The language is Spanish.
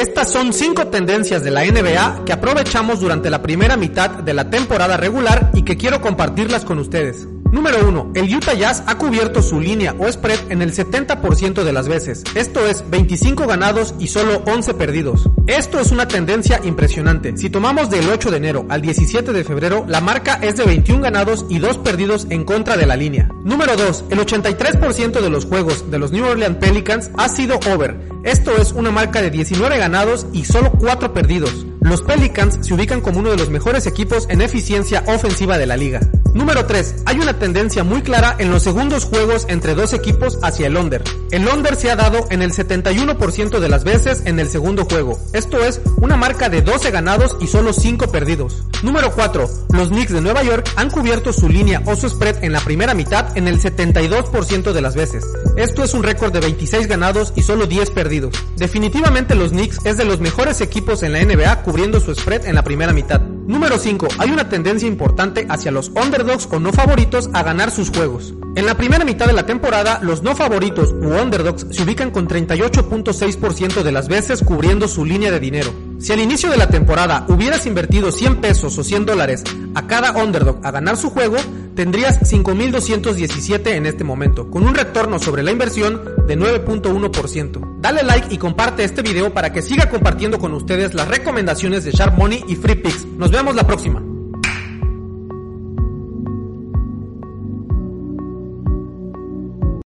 Estas son 5 tendencias de la NBA que aprovechamos durante la primera mitad de la temporada regular y que quiero compartirlas con ustedes. Número 1. El Utah Jazz ha cubierto su línea o spread en el 70% de las veces. Esto es 25 ganados y solo 11 perdidos. Esto es una tendencia impresionante. Si tomamos del 8 de enero al 17 de febrero, la marca es de 21 ganados y 2 perdidos en contra de la línea. Número 2. El 83% de los juegos de los New Orleans Pelicans ha sido over. Esto es una marca de 19 ganados y solo 4 perdidos. Los Pelicans se ubican como uno de los mejores equipos en eficiencia ofensiva de la liga. Número 3. Hay una tendencia muy clara en los segundos juegos entre dos equipos hacia el under. El under se ha dado en el 71% de las veces en el segundo juego. Esto es una marca de 12 ganados y solo 5 perdidos. Número 4. Los Knicks de Nueva York han cubierto su línea o su spread en la primera mitad en el 72% de las veces. Esto es un récord de 26 ganados y solo 10 perdidos. Definitivamente los Knicks es de los mejores equipos en la NBA cubriendo su spread en la primera mitad. Número 5. Hay una tendencia importante hacia los underdogs o no favoritos a ganar sus juegos. En la primera mitad de la temporada, los no favoritos u underdogs se ubican con 38.6% de las veces cubriendo su línea de dinero. Si al inicio de la temporada hubieras invertido 100 pesos o 100 dólares a cada underdog a ganar su juego, tendrías 5.217 en este momento, con un retorno sobre la inversión de 9.1%. Dale like y comparte este video para que siga compartiendo con ustedes las recomendaciones de Sharp Money y Free Picks. Nos vemos la próxima.